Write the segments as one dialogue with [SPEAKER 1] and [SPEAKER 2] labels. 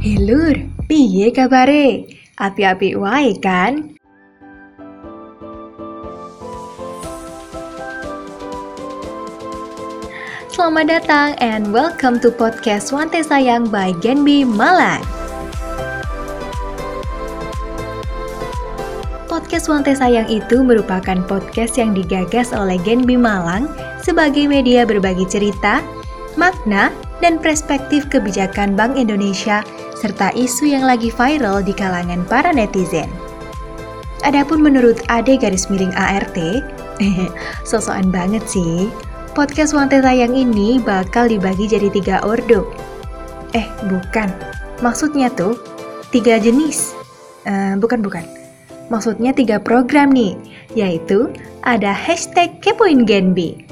[SPEAKER 1] Hilur, piye kabare? Api-api wae kan? Selamat datang and welcome to podcast Wante Sayang by Genbi Malang. Podcast Wante Sayang itu merupakan podcast yang digagas oleh Genbi Malang sebagai media berbagi cerita, makna, dan perspektif kebijakan Bank Indonesia serta isu yang lagi viral di kalangan para netizen. Adapun menurut Ade garis miring ART, sosokan banget sih, podcast Wante Tayang ini bakal dibagi jadi tiga ordo. Eh, bukan. Maksudnya tuh, tiga jenis. Uh, bukan, bukan. Maksudnya tiga program nih, yaitu ada hashtag Kepoin Genbi,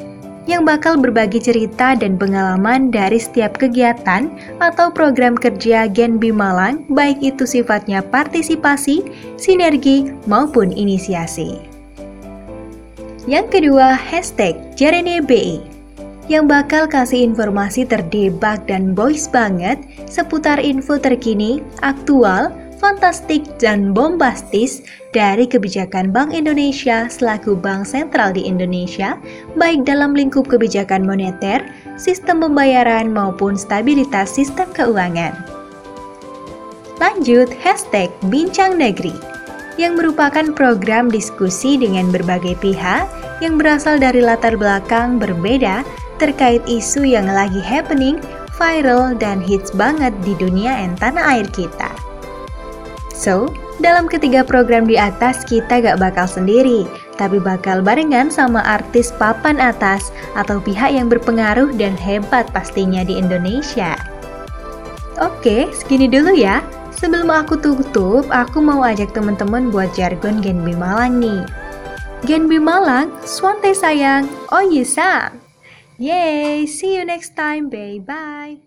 [SPEAKER 1] yang bakal berbagi cerita dan pengalaman dari setiap kegiatan atau program kerja Genbi Malang, baik itu sifatnya partisipasi, sinergi, maupun inisiasi. Yang kedua, hashtag Jarene BI, yang bakal kasih informasi terdebak dan boys banget seputar info terkini, aktual, fantastik dan bombastis dari kebijakan Bank Indonesia selaku bank sentral di Indonesia, baik dalam lingkup kebijakan moneter, sistem pembayaran maupun stabilitas sistem keuangan. Lanjut, hashtag Bincang Negeri, yang merupakan program diskusi dengan berbagai pihak yang berasal dari latar belakang berbeda terkait isu yang lagi happening, viral, dan hits banget di dunia dan tanah air kita. So, dalam ketiga program di atas kita gak bakal sendiri, tapi bakal barengan sama artis papan atas atau pihak yang berpengaruh dan hebat pastinya di Indonesia. Oke, segini dulu ya. Sebelum aku tutup, aku mau ajak teman-teman buat jargon Genbi Malang nih. Genbi Malang, Swante sayang, oh yesam. Yay, see you next time, bye bye.